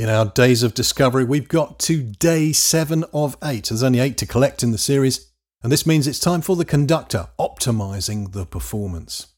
In our days of discovery, we've got to day seven of eight. There's only eight to collect in the series, and this means it's time for the conductor, optimizing the performance.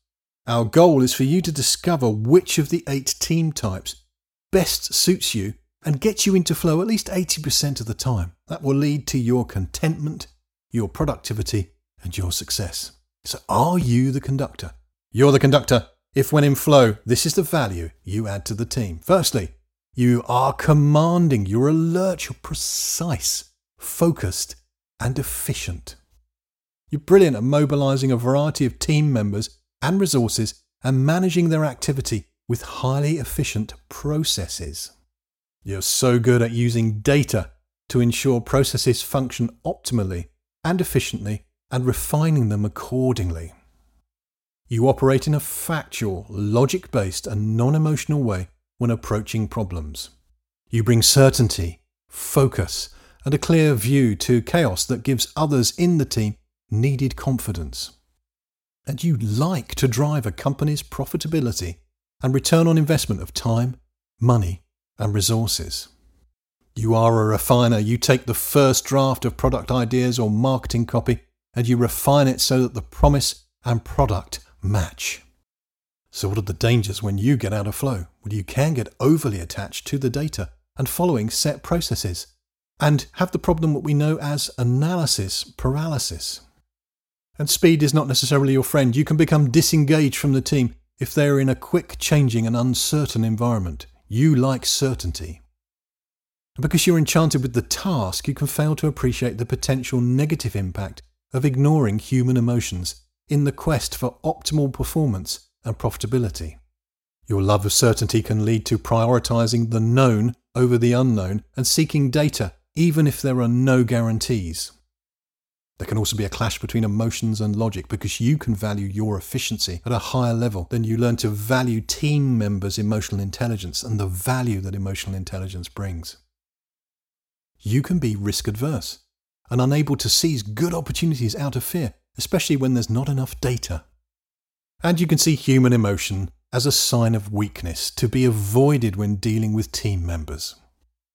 Our goal is for you to discover which of the eight team types best suits you and gets you into flow at least 80% of the time. That will lead to your contentment, your productivity, and your success. So, are you the conductor? You're the conductor if, when in flow, this is the value you add to the team. Firstly, you are commanding, you're alert, you're precise, focused, and efficient. You're brilliant at mobilizing a variety of team members and resources and managing their activity with highly efficient processes. You're so good at using data to ensure processes function optimally and efficiently and refining them accordingly. You operate in a factual, logic based, and non emotional way when approaching problems. You bring certainty, focus, and a clear view to chaos that gives others in the team needed confidence. And you like to drive a company's profitability and return on investment of time, money, and resources. You are a refiner. You take the first draft of product ideas or marketing copy and you refine it so that the promise and product match. So, what are the dangers when you get out of flow? Well, you can get overly attached to the data and following set processes, and have the problem that we know as analysis paralysis. And speed is not necessarily your friend. You can become disengaged from the team if they are in a quick changing and uncertain environment. You like certainty. And because you're enchanted with the task, you can fail to appreciate the potential negative impact of ignoring human emotions in the quest for optimal performance and profitability. Your love of certainty can lead to prioritizing the known over the unknown and seeking data even if there are no guarantees. There can also be a clash between emotions and logic because you can value your efficiency at a higher level than you learn to value team members' emotional intelligence and the value that emotional intelligence brings. You can be risk adverse and unable to seize good opportunities out of fear, especially when there's not enough data. And you can see human emotion as a sign of weakness to be avoided when dealing with team members.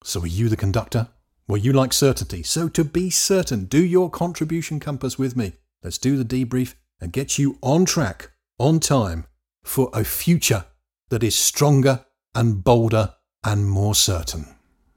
So, are you the conductor? Well, you like certainty. So, to be certain, do your contribution compass with me. Let's do the debrief and get you on track, on time, for a future that is stronger and bolder and more certain.